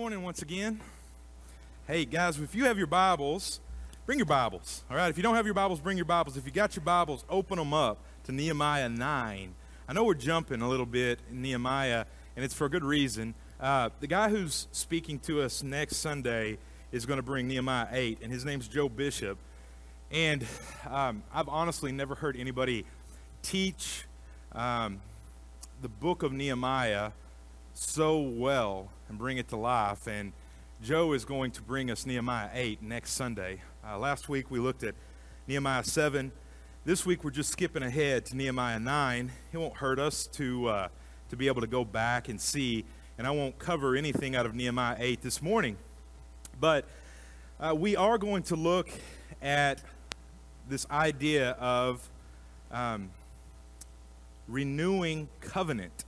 morning once again. Hey, guys, if you have your Bibles, bring your Bibles. All right, if you don't have your Bibles, bring your Bibles. If you got your Bibles, open them up to Nehemiah 9. I know we're jumping a little bit in Nehemiah, and it's for a good reason. Uh, the guy who's speaking to us next Sunday is going to bring Nehemiah 8, and his name's Joe Bishop. And um, I've honestly never heard anybody teach um, the book of Nehemiah so well and bring it to life. And Joe is going to bring us Nehemiah 8 next Sunday. Uh, last week we looked at Nehemiah 7. This week we're just skipping ahead to Nehemiah 9. It won't hurt us to, uh, to be able to go back and see, and I won't cover anything out of Nehemiah 8 this morning. But uh, we are going to look at this idea of um, renewing covenant.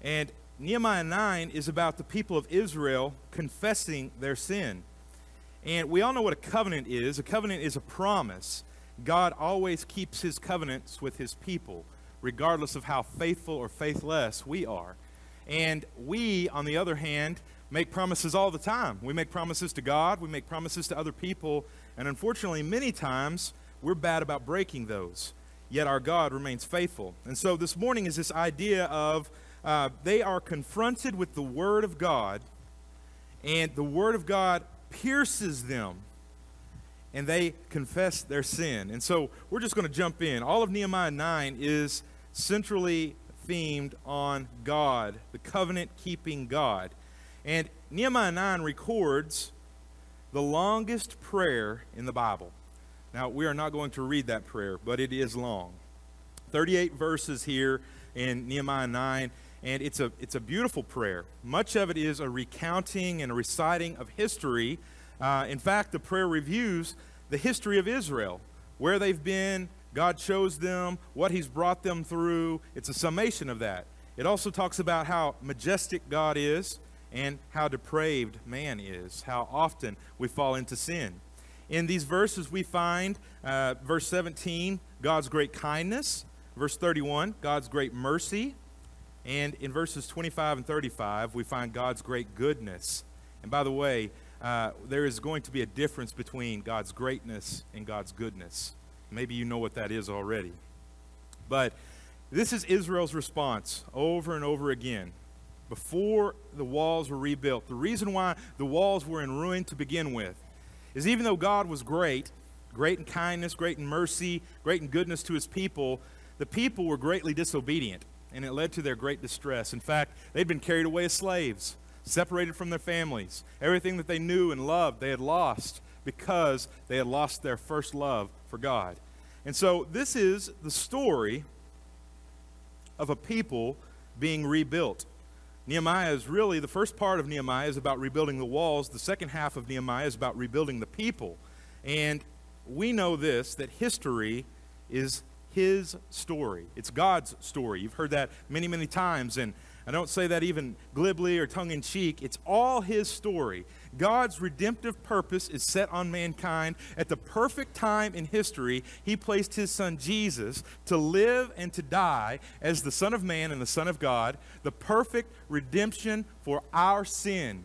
And Nehemiah 9 is about the people of Israel confessing their sin. And we all know what a covenant is. A covenant is a promise. God always keeps his covenants with his people, regardless of how faithful or faithless we are. And we, on the other hand, make promises all the time. We make promises to God, we make promises to other people, and unfortunately, many times, we're bad about breaking those. Yet our God remains faithful. And so this morning is this idea of uh, they are confronted with the Word of God, and the Word of God pierces them, and they confess their sin. And so we're just going to jump in. All of Nehemiah 9 is centrally themed on God, the covenant keeping God. And Nehemiah 9 records the longest prayer in the Bible. Now, we are not going to read that prayer, but it is long. 38 verses here in Nehemiah 9 and it's a, it's a beautiful prayer. Much of it is a recounting and a reciting of history. Uh, in fact, the prayer reviews the history of Israel, where they've been, God chose them, what He's brought them through. It's a summation of that. It also talks about how majestic God is and how depraved man is, how often we fall into sin. In these verses, we find uh, verse 17, God's great kindness. Verse 31, God's great mercy. And in verses 25 and 35, we find God's great goodness. And by the way, uh, there is going to be a difference between God's greatness and God's goodness. Maybe you know what that is already. But this is Israel's response over and over again. Before the walls were rebuilt, the reason why the walls were in ruin to begin with is even though God was great, great in kindness, great in mercy, great in goodness to his people, the people were greatly disobedient and it led to their great distress. In fact, they'd been carried away as slaves, separated from their families. Everything that they knew and loved, they had lost because they had lost their first love for God. And so, this is the story of a people being rebuilt. Nehemiah is really, the first part of Nehemiah is about rebuilding the walls. The second half of Nehemiah is about rebuilding the people. And we know this that history is his story. It's God's story. You've heard that many, many times, and I don't say that even glibly or tongue in cheek. It's all his story. God's redemptive purpose is set on mankind. At the perfect time in history, he placed his son Jesus to live and to die as the Son of Man and the Son of God, the perfect redemption for our sin.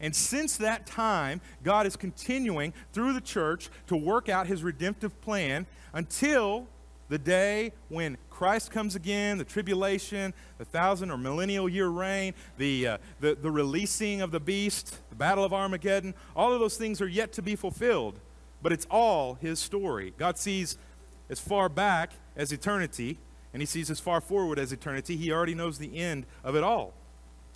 And since that time, God is continuing through the church to work out his redemptive plan until the day when Christ comes again, the tribulation, the thousand or millennial year reign, the, uh, the, the releasing of the beast, the battle of Armageddon, all of those things are yet to be fulfilled. But it's all his story. God sees as far back as eternity, and he sees as far forward as eternity. He already knows the end of it all.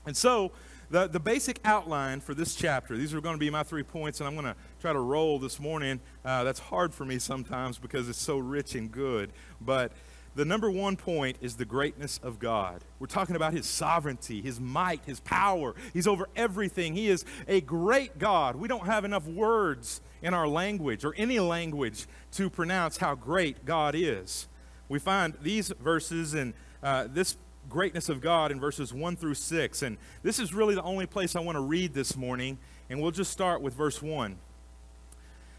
And so, the, the basic outline for this chapter, these are going to be my three points, and I'm going to try to roll this morning. Uh, that's hard for me sometimes because it's so rich and good. But the number one point is the greatness of God. We're talking about his sovereignty, his might, his power. He's over everything. He is a great God. We don't have enough words in our language or any language to pronounce how great God is. We find these verses and uh, this greatness of God in verses 1 through 6. And this is really the only place I want to read this morning. And we'll just start with verse 1.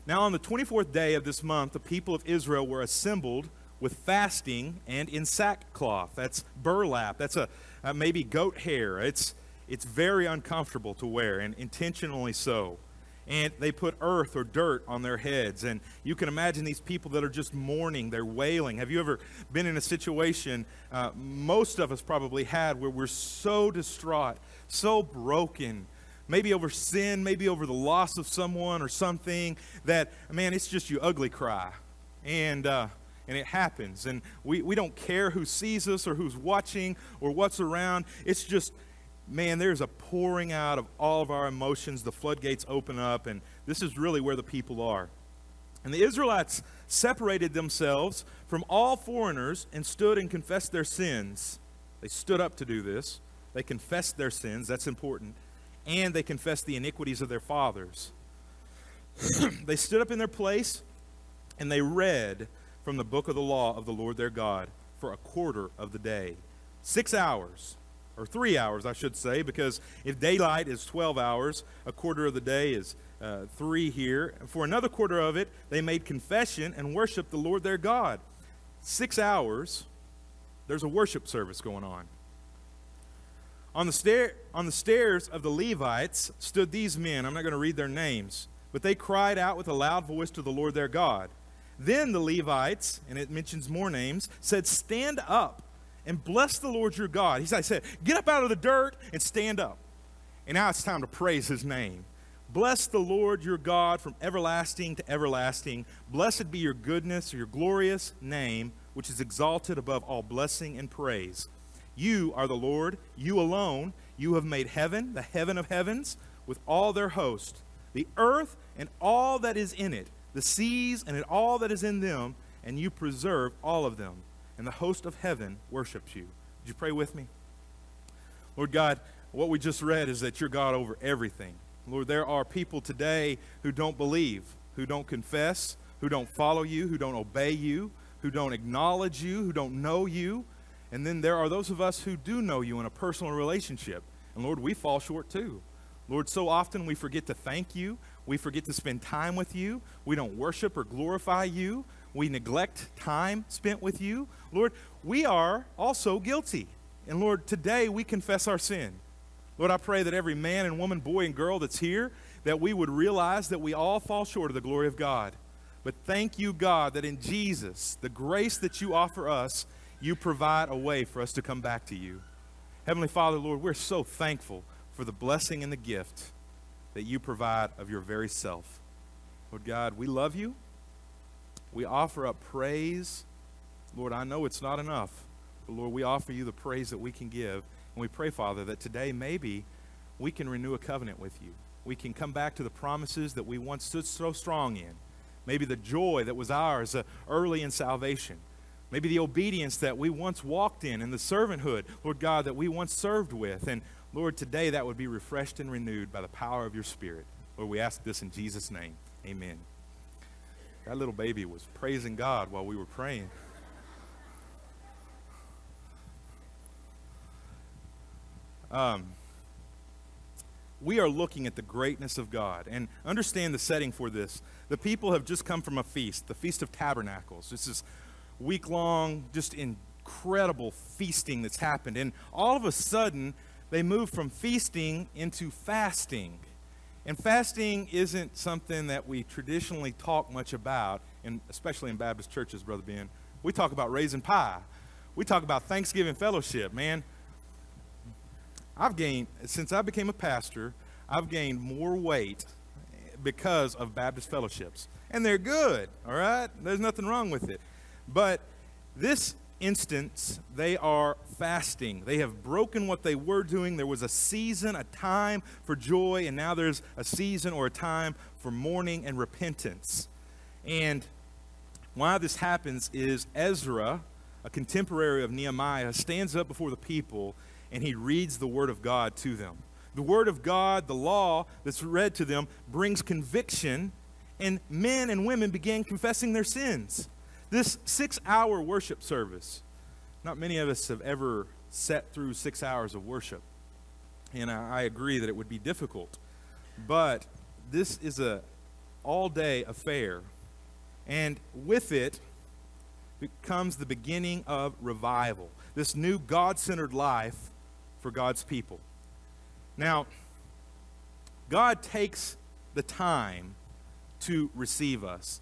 Now, on the 24th day of this month, the people of Israel were assembled with fasting and in sackcloth. That's burlap. That's a uh, maybe goat hair. It's it's very uncomfortable to wear, and intentionally so. And they put earth or dirt on their heads. And you can imagine these people that are just mourning, they're wailing. Have you ever been in a situation, uh, most of us probably had, where we're so distraught, so broken, maybe over sin, maybe over the loss of someone or something, that, man, it's just you ugly cry. And, uh, and it happens. And we, we don't care who sees us or who's watching or what's around. It's just man, there's a pouring out of all of our emotions. The floodgates open up, and this is really where the people are. And the Israelites separated themselves from all foreigners and stood and confessed their sins. They stood up to do this. They confessed their sins, that's important. And they confessed the iniquities of their fathers. they stood up in their place and they read from the book of the law of the Lord their God for a quarter of the day. Six hours or three hours, I should say, because if daylight is 12 hours, a quarter of the day is uh, three here. For another quarter of it, they made confession and worshiped the Lord their God. Six hours, there's a worship service going on. On the, stair, on the stairs of the Levites stood these men. I'm not going to read their names, but they cried out with a loud voice to the Lord their God. Then the Levites, and it mentions more names, said, Stand up and bless the Lord your God. He said, Get up out of the dirt and stand up. And now it's time to praise his name. Bless the Lord your God from everlasting to everlasting. Blessed be your goodness, your glorious name, which is exalted above all blessing and praise. You are the Lord, you alone. You have made heaven, the heaven of heavens, with all their host, the earth and all that is in it, the seas and all that is in them, and you preserve all of them and the host of heaven worships you. Would you pray with me? Lord God, what we just read is that you're God over everything. Lord, there are people today who don't believe, who don't confess, who don't follow you, who don't obey you, who don't acknowledge you, who don't know you. And then there are those of us who do know you in a personal relationship. And Lord, we fall short too. Lord, so often we forget to thank you. We forget to spend time with you. We don't worship or glorify you we neglect time spent with you. Lord, we are also guilty. And Lord, today we confess our sin. Lord, I pray that every man and woman, boy and girl that's here, that we would realize that we all fall short of the glory of God. But thank you, God, that in Jesus, the grace that you offer us, you provide a way for us to come back to you. Heavenly Father, Lord, we're so thankful for the blessing and the gift that you provide of your very self. Lord God, we love you. We offer up praise. Lord, I know it's not enough, but Lord, we offer you the praise that we can give. And we pray, Father, that today maybe we can renew a covenant with you. We can come back to the promises that we once stood so strong in. Maybe the joy that was ours uh, early in salvation. Maybe the obedience that we once walked in and the servanthood, Lord God, that we once served with. And Lord, today that would be refreshed and renewed by the power of your Spirit. Lord, we ask this in Jesus' name. Amen. That little baby was praising God while we were praying. Um, we are looking at the greatness of God. And understand the setting for this. The people have just come from a feast, the Feast of Tabernacles. This is week long, just incredible feasting that's happened. And all of a sudden, they move from feasting into fasting. And fasting isn't something that we traditionally talk much about, and especially in Baptist churches, Brother Ben. We talk about raising pie. We talk about Thanksgiving fellowship, man. I've gained, since I became a pastor, I've gained more weight because of Baptist fellowships. And they're good, all right? There's nothing wrong with it. But this instance, they are fasting. They have broken what they were doing. There was a season, a time for joy, and now there's a season or a time for mourning and repentance. And why this happens is Ezra, a contemporary of Nehemiah, stands up before the people and he reads the Word of God to them. The Word of God, the law that's read to them, brings conviction, and men and women began confessing their sins. This six hour worship service, not many of us have ever sat through six hours of worship. And I, I agree that it would be difficult. But this is a all day affair. And with it comes the beginning of revival, this new God centered life for God's people. Now, God takes the time to receive us.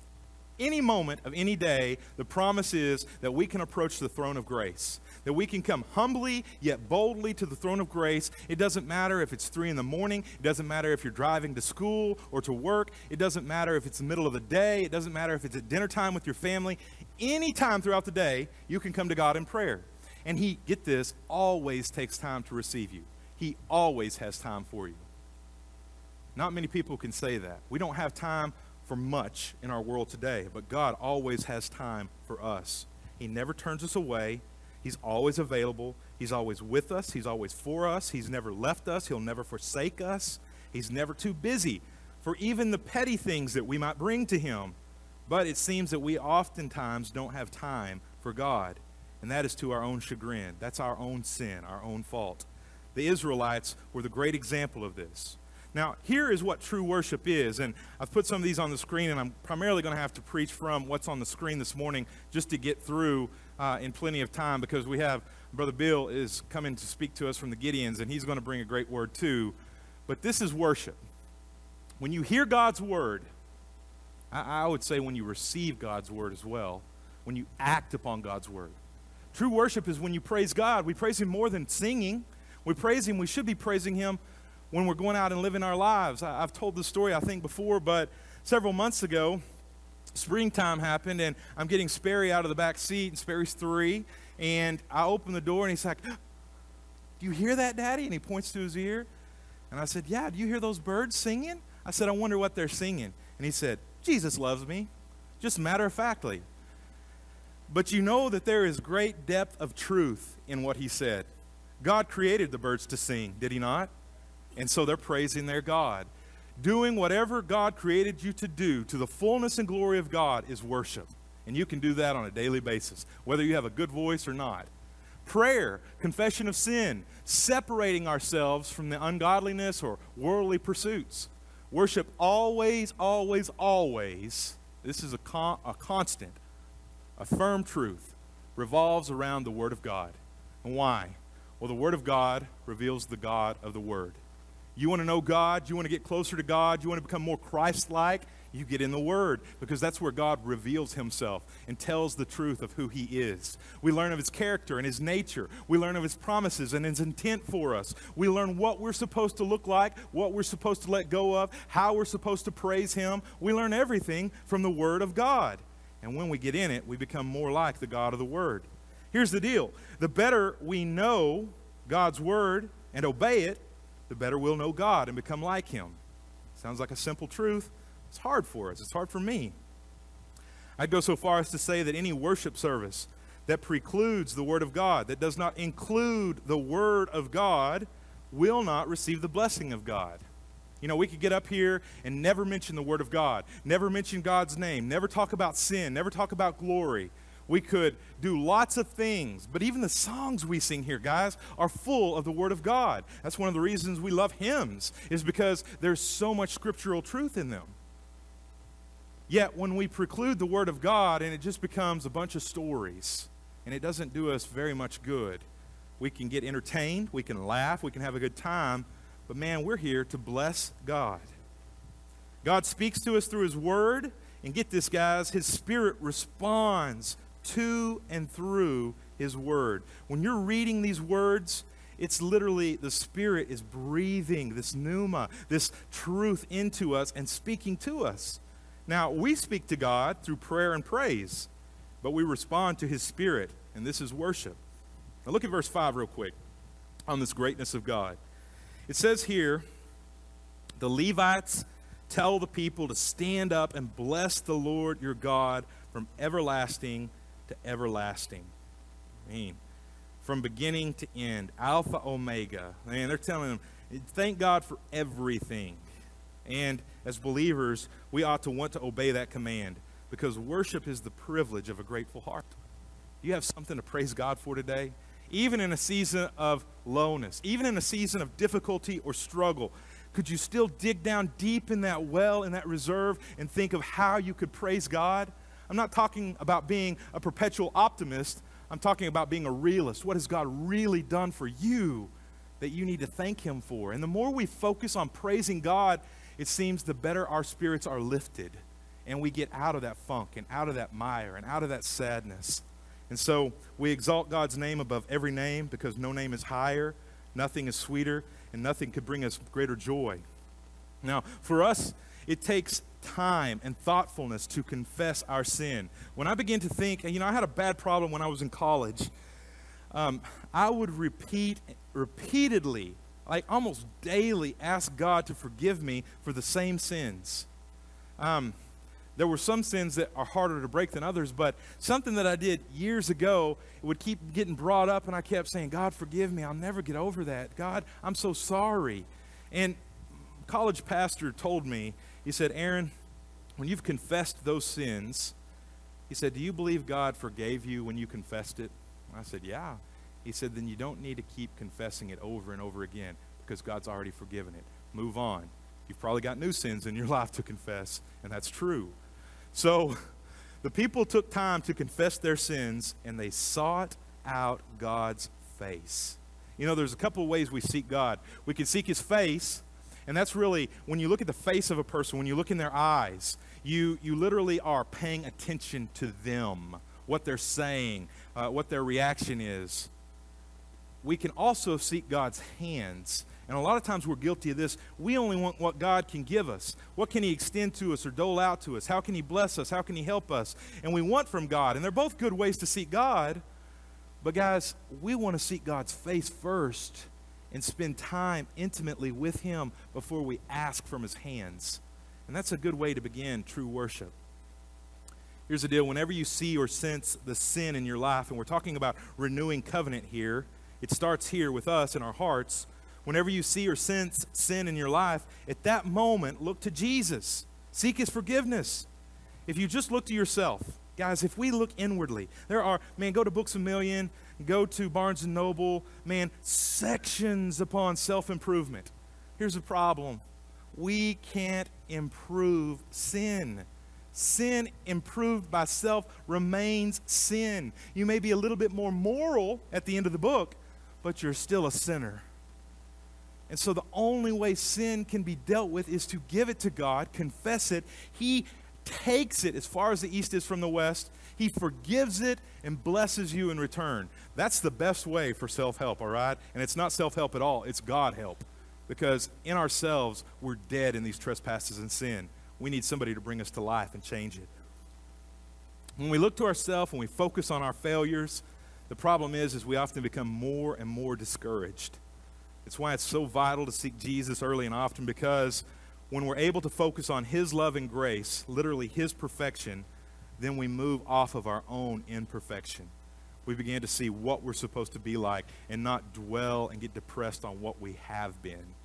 Any moment of any day, the promise is that we can approach the throne of grace, that we can come humbly yet boldly to the throne of grace. It doesn't matter if it's three in the morning, it doesn't matter if you're driving to school or to work, it doesn't matter if it's the middle of the day, it doesn't matter if it's at dinner time with your family. Any time throughout the day, you can come to God in prayer. And He, get this, always takes time to receive you. He always has time for you. Not many people can say that. We don't have time for much in our world today, but God always has time for us. He never turns us away. He's always available. He's always with us. He's always for us. He's never left us. He'll never forsake us. He's never too busy for even the petty things that we might bring to Him. But it seems that we oftentimes don't have time for God, and that is to our own chagrin. That's our own sin, our own fault. The Israelites were the great example of this. Now, here is what true worship is, and I've put some of these on the screen, and I'm primarily going to have to preach from what's on the screen this morning just to get through uh, in plenty of time because we have Brother Bill is coming to speak to us from the Gideons, and he's going to bring a great word too. But this is worship. When you hear God's word, I, I would say when you receive God's word as well, when you act upon God's word. True worship is when you praise God. We praise Him more than singing. We praise Him. We should be praising Him when we're going out and living our lives. I, have told this story, I think, before, but several months ago, springtime happened, and I'm getting Sperry out of the back seat, and Sperry's three, and I open the door, and he's like, Do you hear that, Daddy? And he points to his ear. And I said, Yeah, do you hear those birds singing? I said, I wonder what they're singing. And he said, Jesus loves me, just matter of factly. But you know that there is great depth of truth in what he said. God created the birds to sing, did he not? And so they're praising their God. Doing whatever God created you to do to the fullness and glory of God is worship. And you can do that on a daily basis, whether you have a good voice or not. Prayer, confession of sin, separating ourselves from the ungodliness or worldly pursuits. Worship always, always, always, this is a, con- a constant, a firm truth, revolves around the Word of God. And why? Well, the Word of God reveals the God of the Word. You want to know God? You want to get closer to God? You want to become more Christ like? You get in the Word because that's where God reveals Himself and tells the truth of who He is. We learn of His character and His nature. We learn of His promises and His intent for us. We learn what we're supposed to look like, what we're supposed to let go of, how we're supposed to praise Him. We learn everything from the Word of God. And when we get in it, we become more like the God of the Word. Here's the deal the better we know God's Word and obey it, the better we'll know God and become like Him. Sounds like a simple truth. It's hard for us, it's hard for me. I'd go so far as to say that any worship service that precludes the Word of God, that does not include the Word of God, will not receive the blessing of God. You know, we could get up here and never mention the Word of God, never mention God's name, never talk about sin, never talk about glory, we could do lots of things, but even the songs we sing here, guys, are full of the Word of God. That's one of the reasons we love hymns, is because there's so much scriptural truth in them. Yet, when we preclude the Word of God and it just becomes a bunch of stories, and it doesn't do us very much good, we can get entertained, we can laugh, we can have a good time, but man, we're here to bless God. God speaks to us through His Word, and get this, guys, His Spirit responds to and through His Word. When you're reading these words, it's literally the Spirit is breathing this pneuma, this truth into us and speaking to us. Now, we speak to God through prayer and praise, but we respond to His Spirit, and this is worship. Now, look at verse 5 real quick on this greatness of God. It says here, the Levites tell the people to stand up and bless the Lord your God from everlasting to everlasting. I mean, from beginning to end, Alpha, Omega. Man, they're telling them, thank God for everything. And as believers, we ought to want to obey that command because worship is the privilege of a grateful heart. You have something to praise God for today? Even in a season of lowness, even in a season of difficulty or struggle, could you still dig down deep in that well, in that reserve, and think of how you could praise God? I'm not talking about being a perpetual optimist. I'm talking about being a realist. What has God really done for you that you need to thank Him for. And the more we focus on praising God, it seems the better our spirits are lifted and we get out of that funk and out of that mire and out of that sadness. And so we exalt God's name above every name because no name is higher, nothing is sweeter, and nothing could bring us greater joy. Now, for us, it takes time and thoughtfulness to confess our sin. When I begin to think, you know, I had a bad problem when I was in college. Um, I would repeat repeatedly, like almost daily, ask God to forgive me for the same sins. Um, there were some sins that are harder to break than others, but something that I did years ago would keep getting brought up, and I kept saying, God, forgive me. I'll never get over that. God, I'm so sorry. And college pastor told me, he said, Aaron, when you've confessed those sins, he said, Do you believe God forgave you when you confessed it? I said, Yeah. He said, Then you don't need to keep confessing it over and over again because God's already forgiven it. Move on. You've probably got new sins in your life to confess, and that's true. So the people took time to confess their sins and they sought out God's face. You know, there's a couple ways we seek God. We can seek his face, and that's really when you look at the face of a person, when you look in their eyes, you, you literally are paying attention to them, what they're saying, uh, what their reaction is. We can also seek God's hands. And a lot of times we're guilty of this. We only want what God can give us. What can He extend to us or dole out to us? How can He bless us? How can He help us? And we want from God. And they're both good ways to seek God. But, guys, we want to seek God's face first and spend time intimately with Him before we ask from His hands. And that's a good way to begin true worship. Here's the deal whenever you see or sense the sin in your life, and we're talking about renewing covenant here, it starts here with us in our hearts whenever you see or sense sin in your life, at that moment, look to Jesus. Seek his forgiveness. If you just look to yourself, guys, if we look inwardly, there are, man, go to Books a Million, go to Barnes and Noble, man, sections upon self improvement. Here's the problem we can't improve sin. Sin improved by self remains sin. You may be a little bit more moral at the end of the book, but you're still a sinner. And so the only way sin can be dealt with is to give it to God, confess it. He takes it as far as the east is from the west. He forgives it and blesses you in return. That's the best way for self help, all right? And it's not self help at all, it's God help. Because in ourselves, we're dead in these trespasses and sin. We need somebody to bring us to life and change it. When we look to ourselves and we focus on our failures, the problem is, is we often become more and more discouraged. It's why it's so vital to seek Jesus early and often because when we're able to focus on His love and grace, literally His perfection, then we move off of our own imperfection. We begin to see what we're supposed to be like and not dwell and get depressed on what we have been.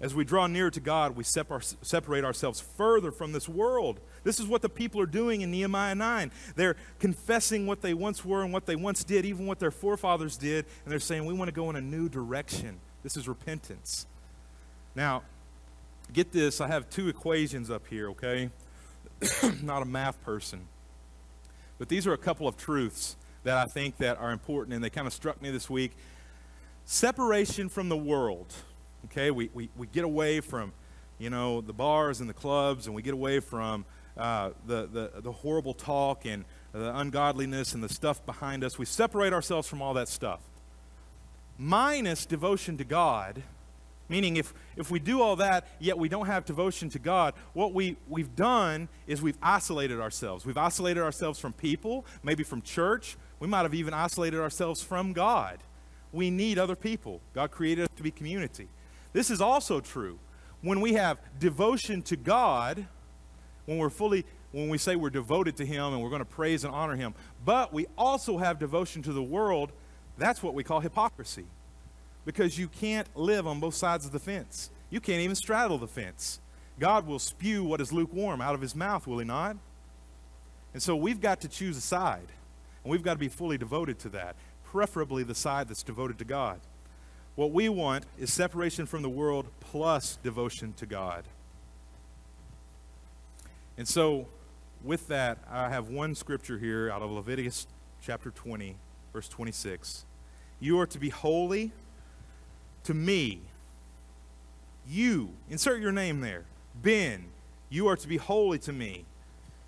As we draw nearer to God, we separate ourselves further from this world. This is what the people are doing in Nehemiah 9. They're confessing what they once were and what they once did, even what their forefathers did, and they're saying, We want to go in a new direction. This is repentance. Now, get this I have two equations up here, okay? Not a math person. But these are a couple of truths that I think that are important, and they kind of struck me this week. Separation from the world Okay, we, we, we get away from, you know, the bars and the clubs, and we get away from uh, the, the, the horrible talk and the ungodliness and the stuff behind us. We separate ourselves from all that stuff. Minus devotion to God, meaning if, if we do all that, yet we don't have devotion to God, what we, we've done is we've isolated ourselves. We've isolated ourselves from people, maybe from church. We might have even isolated ourselves from God. We need other people. God created us to be community. This is also true. When we have devotion to God, when we're fully when we say we're devoted to him and we're going to praise and honor him, but we also have devotion to the world, that's what we call hypocrisy. Because you can't live on both sides of the fence. You can't even straddle the fence. God will spew what is lukewarm out of his mouth, will he not? And so we've got to choose a side. And we've got to be fully devoted to that, preferably the side that's devoted to God. What we want is separation from the world plus devotion to God. And so, with that, I have one scripture here out of Leviticus chapter 20, verse 26. You are to be holy to me. You, insert your name there. Ben, you are to be holy to me.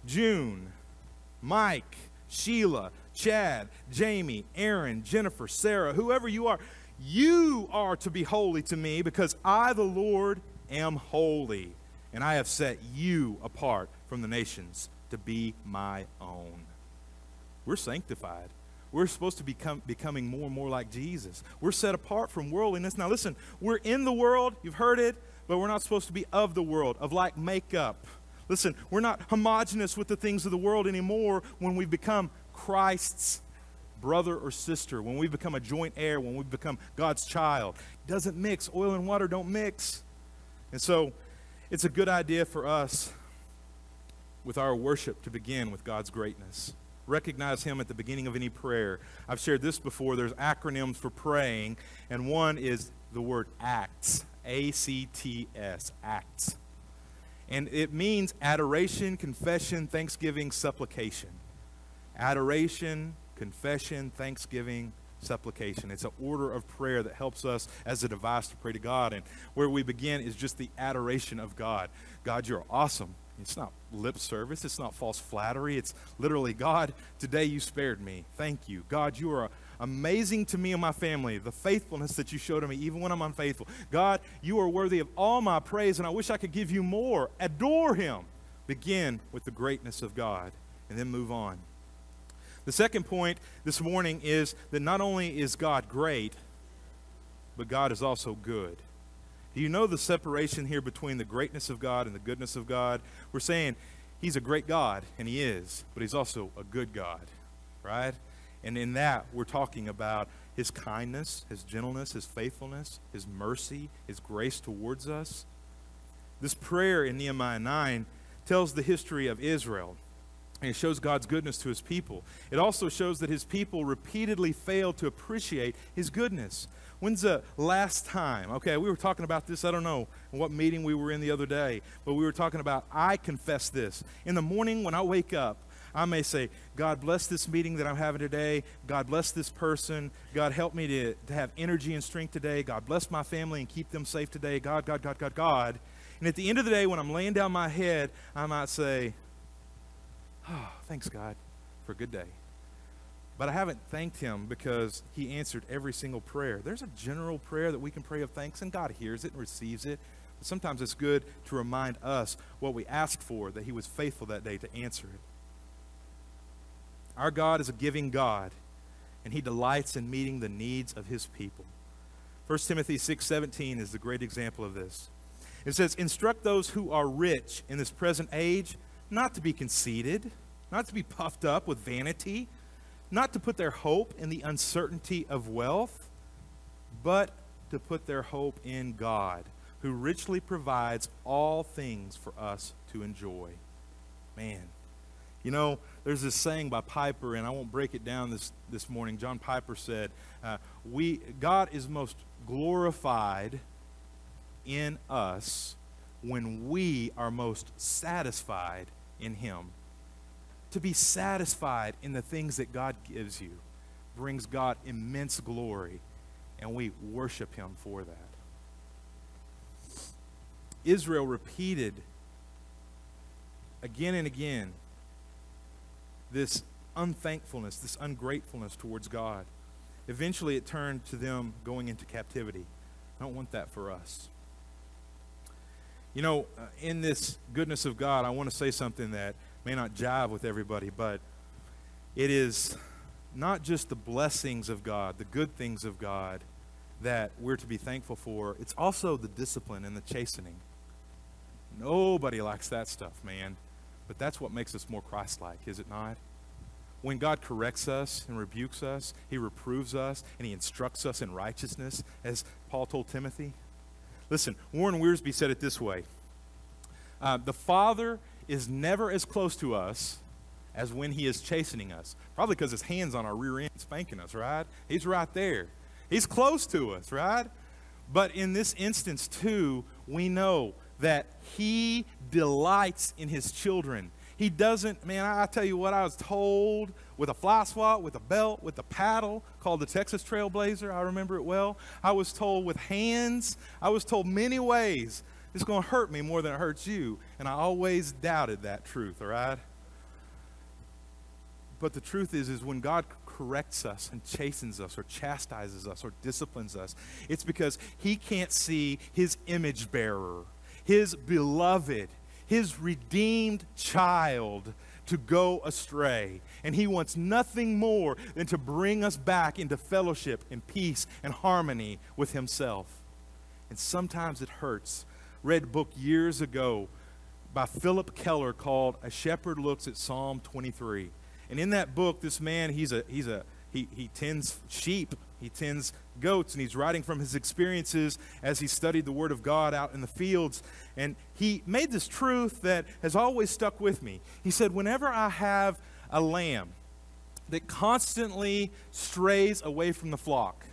June, Mike, Sheila, Chad, Jamie, Aaron, Jennifer, Sarah, whoever you are, you are to be holy to me because I, the Lord, am holy, and I have set you apart from the nations to be my own. We're sanctified. We're supposed to become becoming more and more like Jesus. We're set apart from worldliness. Now, listen, we're in the world. You've heard it, but we're not supposed to be of the world, of like makeup. Listen, we're not homogenous with the things of the world anymore when we become Christ's brother or sister, when we become a joint heir, when we become God's child. It doesn't mix. Oil and water don't mix. And so it's a good idea for us with our worship to begin with God's greatness. Recognize Him at the beginning of any prayer. I've shared this before. There's acronyms for praying, and one is the word acts A C T S, acts. And it means adoration, confession, thanksgiving, supplication. Adoration, confession, thanksgiving, supplication. It's an order of prayer that helps us as a device to pray to God. And where we begin is just the adoration of God. God, you're awesome. It's not lip service. It's not false flattery. It's literally, God, today you spared me. Thank you. God, you are amazing to me and my family, the faithfulness that you show to me, even when I'm unfaithful. God, you are worthy of all my praise, and I wish I could give you more. Adore him. Begin with the greatness of God, and then move on. The second point this morning is that not only is God great, but God is also good. Do you know the separation here between the greatness of God and the goodness of God? We're saying He's a great God, and He is, but He's also a good God, right? And in that, we're talking about His kindness, His gentleness, His faithfulness, His mercy, His grace towards us. This prayer in Nehemiah 9 tells the history of Israel. And it shows God's goodness to his people. It also shows that his people repeatedly fail to appreciate his goodness. When's the last time? Okay, we were talking about this, I don't know what meeting we were in the other day, but we were talking about I confess this. In the morning when I wake up, I may say, God bless this meeting that I'm having today. God bless this person. God help me to, to have energy and strength today. God bless my family and keep them safe today. God, God, God, God, God. And at the end of the day, when I'm laying down my head, I might say, Oh, thanks, God, for a good day. But I haven't thanked him because he answered every single prayer. There's a general prayer that we can pray of thanks, and God hears it and receives it. But sometimes it's good to remind us what we asked for, that he was faithful that day to answer it. Our God is a giving God, and he delights in meeting the needs of his people. 1 Timothy 6:17 is the great example of this. It says, "Instruct those who are rich in this present age not to be conceited, not to be puffed up with vanity, not to put their hope in the uncertainty of wealth, but to put their hope in God, who richly provides all things for us to enjoy. Man, you know, there's this saying by Piper, and I won't break it down this, this morning. John Piper said, uh, we, God is most glorified in us when we are most satisfied in Him to be satisfied in the things that God gives you brings God immense glory, and we worship Him for that. Israel repeated again and again this unthankfulness, this ungratefulness towards God. Eventually, it turned to them going into captivity. I don't want that for us. You know, uh, in this goodness of God, I want to say something that may not jive with everybody, but it is not just the blessings of God, the good things of God that we're to be thankful for, it's also the discipline and the chastening. Nobody likes that stuff, man. But that's what makes us more Christ like, is it not? When God corrects us and rebukes us, He reproves us and He instructs us in righteousness, as Paul told Timothy. Listen, Warren Wiersbe said it this way uh, The Father is never as close to us as when he is chastening us. Probably because his hand's on our rear end spanking us, right? He's right there. He's close to us, right? But in this instance, too, we know that he delights in his children. He doesn't, man, I, I tell you what, I was told with a fly swat, with a belt, with a paddle called the Texas Trailblazer. I remember it well. I was told with hands. I was told many ways. It's going to hurt me more than it hurts you. And I always doubted that truth, all right? But the truth is, is when God corrects us and chastens us or chastises us or disciplines us, it's because he can't see his image bearer, his beloved, his redeemed child to go astray. And he wants nothing more than to bring us back into fellowship and peace and harmony with himself. And sometimes it hurts. Read a book years ago by Phillip Keller called A Shepherd Looks at Psalm 23. And in that book, this man, he's a, he's a, he, he tends sheep, he tends goats, and he's writing from his experiences as he studied the Word of God out in the fields. And he made this truth that has always stuck with me. He said, Whenever I have a lamb that constantly strays away from the flock,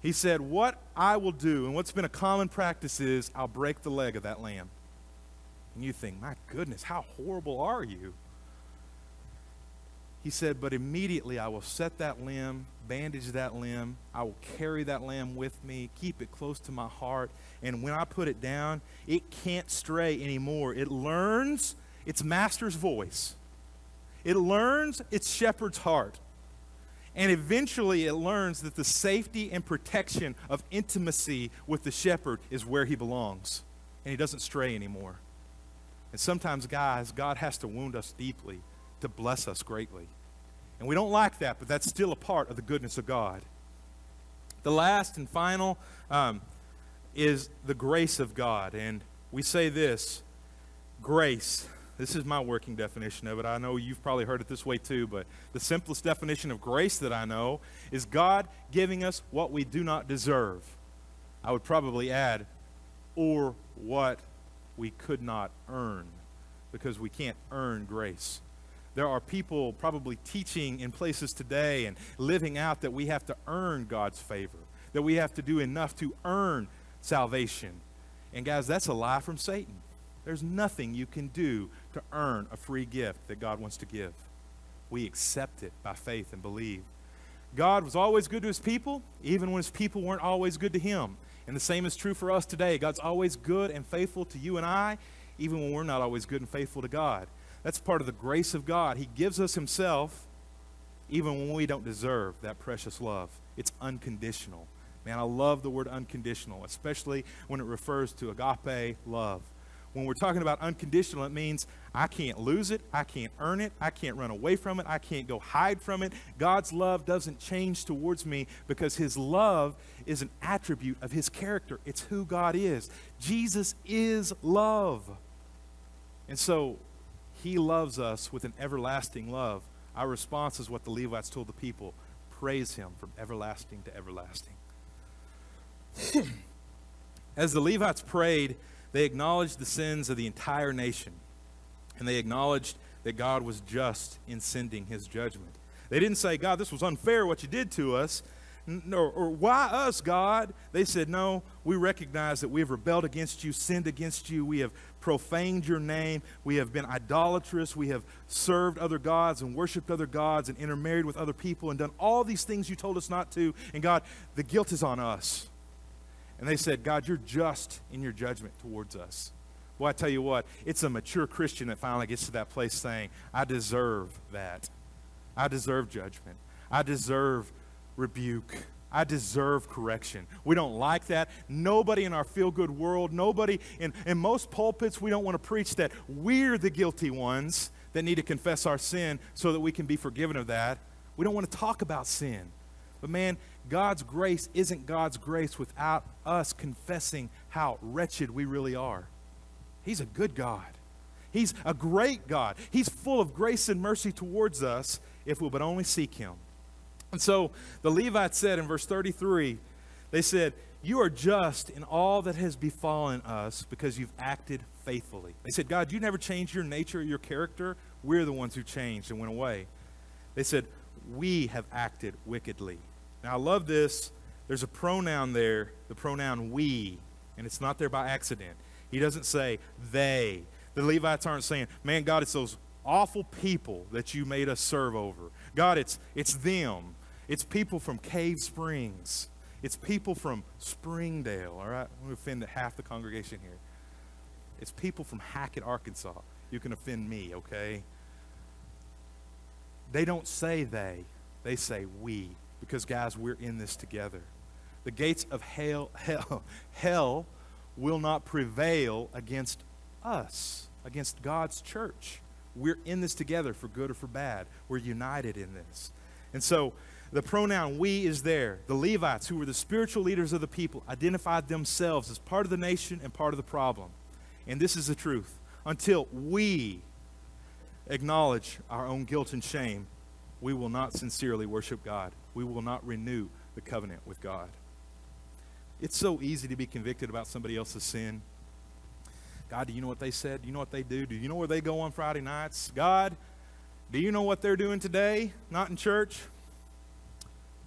he said, What I will do, and what's been a common practice is, I'll break the leg of that lamb. And you think, My goodness, how horrible are you? He said, But immediately I will set that limb, bandage that limb. I will carry that lamb with me, keep it close to my heart. And when I put it down, it can't stray anymore. It learns its master's voice, it learns its shepherd's heart. And eventually it learns that the safety and protection of intimacy with the shepherd is where he belongs. And he doesn't stray anymore. And sometimes, guys, God has to wound us deeply to bless us greatly. And we don't like that, but that's still a part of the goodness of God. The last and final um, is the grace of God. And we say this grace. This is my working definition of it. I know you've probably heard it this way too, but the simplest definition of grace that I know is God giving us what we do not deserve. I would probably add, or what we could not earn, because we can't earn grace. There are people probably teaching in places today and living out that we have to earn God's favor, that we have to do enough to earn salvation. And guys, that's a lie from Satan. There's nothing you can do to earn a free gift that God wants to give. We accept it by faith and believe. God was always good to his people, even when his people weren't always good to him. And the same is true for us today. God's always good and faithful to you and I, even when we're not always good and faithful to God. That's part of the grace of God. He gives us Himself even when we don't deserve that precious love. It's unconditional. Man, I love the word unconditional, especially when it refers to agape love. When we're talking about unconditional, it means I can't lose it, I can't earn it, I can't run away from it, I can't go hide from it. God's love doesn't change towards me because His love is an attribute of His character. It's who God is. Jesus is love. And so he loves us with an everlasting love. Our response is what the Levites told the people praise Him from everlasting to everlasting. As the Levites prayed, they acknowledged the sins of the entire nation, and they acknowledged that God was just in sending His judgment. They didn't say, God, this was unfair what you did to us or, or why us, God? They said, No, we recognize that we have rebelled against you, sinned against you, we have profaned your name, we have been idolatrous, we have served other gods and worshiped other gods and intermarried with other people and done all these things you told us not to. And God, the guilt is on us. And they said, God, you're just in your judgment towards us. Well, I tell you what, it's a mature Christian that finally gets to that place saying, I deserve that. I deserve judgment. I deserve rebuke. I deserve correction. We don't like that. Nobody in our feel good world, nobody in, in most pulpits, we don't want to preach that we're the guilty ones that need to confess our sin so that we can be forgiven of that. We don't want to talk about sin. But man, God's grace isn't God's grace without us confessing how wretched we really are. He's a good God. He's a great God. He's full of grace and mercy towards us if we would only seek Him. And so the Levites said in verse 33, they said, You are just in all that has befallen us because you've acted faithfully. They said, God, you never changed your nature or your character. We're the ones who changed and went away. They said, We have acted wickedly. Now, I love this. There's a pronoun there, the pronoun we, and it's not there by accident. He doesn't say they. The Levites aren't saying, man, God, it's those awful people that you made us serve over. God, it's, it's them. It's people from Cave Springs. It's people from Springdale, all right? I'm going to offend half the congregation here. It's people from Hackett, Arkansas. You can offend me, okay? They don't say they, they say we, because guys, we're in this together. The gates of hell, hell, hell will not prevail against us, against God's church. We're in this together for good or for bad. We're united in this. And so the pronoun we is there. The Levites, who were the spiritual leaders of the people, identified themselves as part of the nation and part of the problem. And this is the truth. Until we acknowledge our own guilt and shame, we will not sincerely worship God. We will not renew the covenant with God. It's so easy to be convicted about somebody else's sin. God, do you know what they said? Do you know what they do? Do you know where they go on Friday nights? God, do you know what they're doing today? Not in church.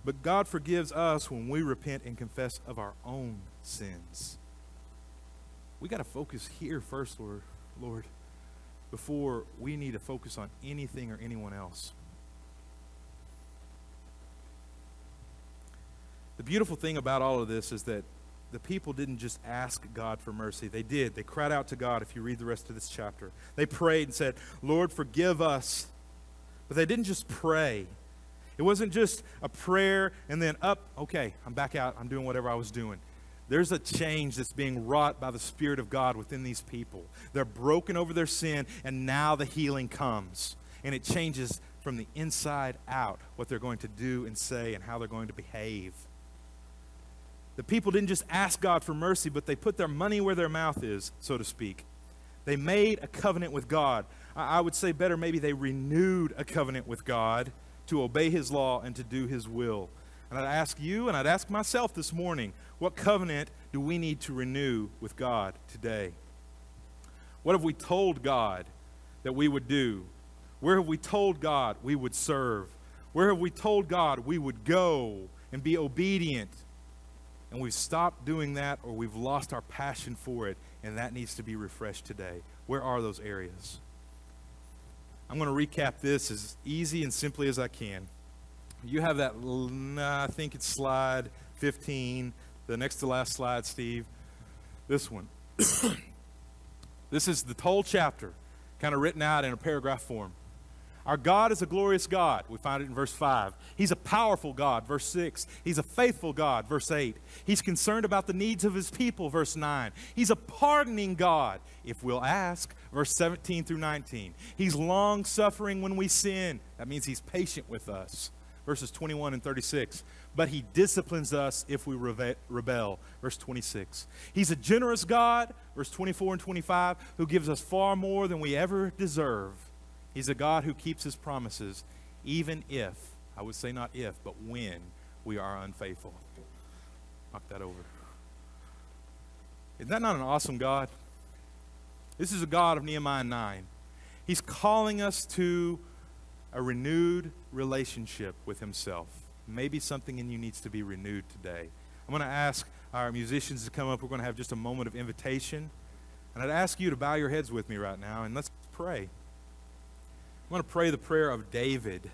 But God forgives us when we repent and confess of our own sins. We got to focus here first, Lord, Lord, before we need to focus on anything or anyone else. The beautiful thing about all of this is that the people didn't just ask God for mercy. They did. They cried out to God if you read the rest of this chapter. They prayed and said, Lord, forgive us. But they didn't just pray. It wasn't just a prayer and then up, okay, I'm back out. I'm doing whatever I was doing. There's a change that's being wrought by the Spirit of God within these people. They're broken over their sin, and now the healing comes. And it changes from the inside out what they're going to do and say and how they're going to behave. The people didn't just ask God for mercy, but they put their money where their mouth is, so to speak. They made a covenant with God. I would say better, maybe they renewed a covenant with God to obey His law and to do His will. And I'd ask you and I'd ask myself this morning what covenant do we need to renew with God today? What have we told God that we would do? Where have we told God we would serve? Where have we told God we would go and be obedient and we've stopped doing that or we've lost our passion for it, and that needs to be refreshed today. Where are those areas? I'm going to recap this as easy and simply as I can. You have that, I think it's slide 15, the next to last slide, Steve. This one. this is the whole chapter, kind of written out in a paragraph form. Our God is a glorious God. We find it in verse 5. He's a powerful God, verse 6. He's a faithful God, verse 8. He's concerned about the needs of his people, verse 9. He's a pardoning God, if we'll ask, verse 17 through 19. He's long suffering when we sin. That means he's patient with us, verses 21 and 36. But he disciplines us if we rebel, verse 26. He's a generous God, verse 24 and 25, who gives us far more than we ever deserve He's a God who keeps his promises, even if, I would say not if, but when we are unfaithful. Knock that over. Isn't that not an awesome God? This is a God of Nehemiah 9. He's calling us to a renewed relationship with himself. Maybe something in you needs to be renewed today. I'm going to ask our musicians to come up. We're going to have just a moment of invitation. And I'd ask you to bow your heads with me right now and let's pray. I'm going to pray the prayer of David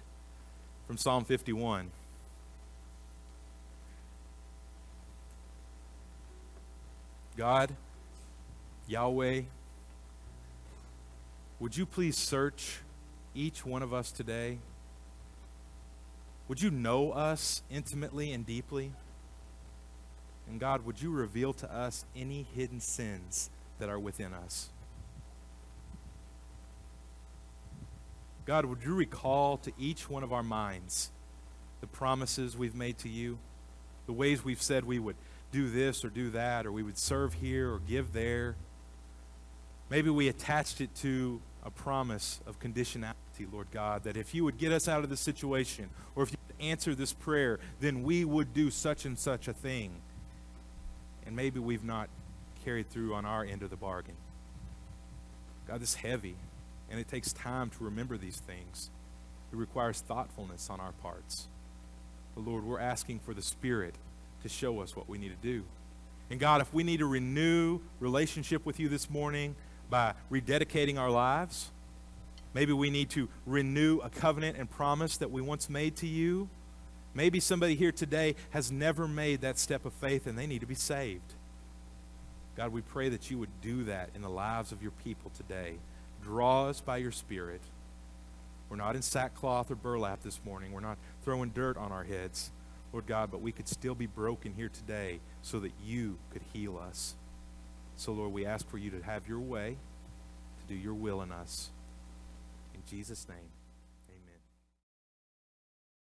from Psalm 51. God, Yahweh, would you please search each one of us today? Would you know us intimately and deeply? And God, would you reveal to us any hidden sins that are within us? God, would you recall to each one of our minds the promises we've made to you, the ways we've said we would do this or do that, or we would serve here or give there? Maybe we attached it to a promise of conditionality, Lord God, that if you would get us out of this situation, or if you would answer this prayer, then we would do such and such a thing. And maybe we've not carried through on our end of the bargain. God, this is heavy. And it takes time to remember these things. It requires thoughtfulness on our parts. But Lord, we're asking for the Spirit to show us what we need to do. And God, if we need to renew relationship with you this morning, by rededicating our lives. Maybe we need to renew a covenant and promise that we once made to you. Maybe somebody here today has never made that step of faith and they need to be saved. God, we pray that you would do that in the lives of your people today. Draw us by your Spirit. We're not in sackcloth or burlap this morning. We're not throwing dirt on our heads, Lord God, but we could still be broken here today so that you could heal us. So, Lord, we ask for you to have your way, to do your will in us. In Jesus' name.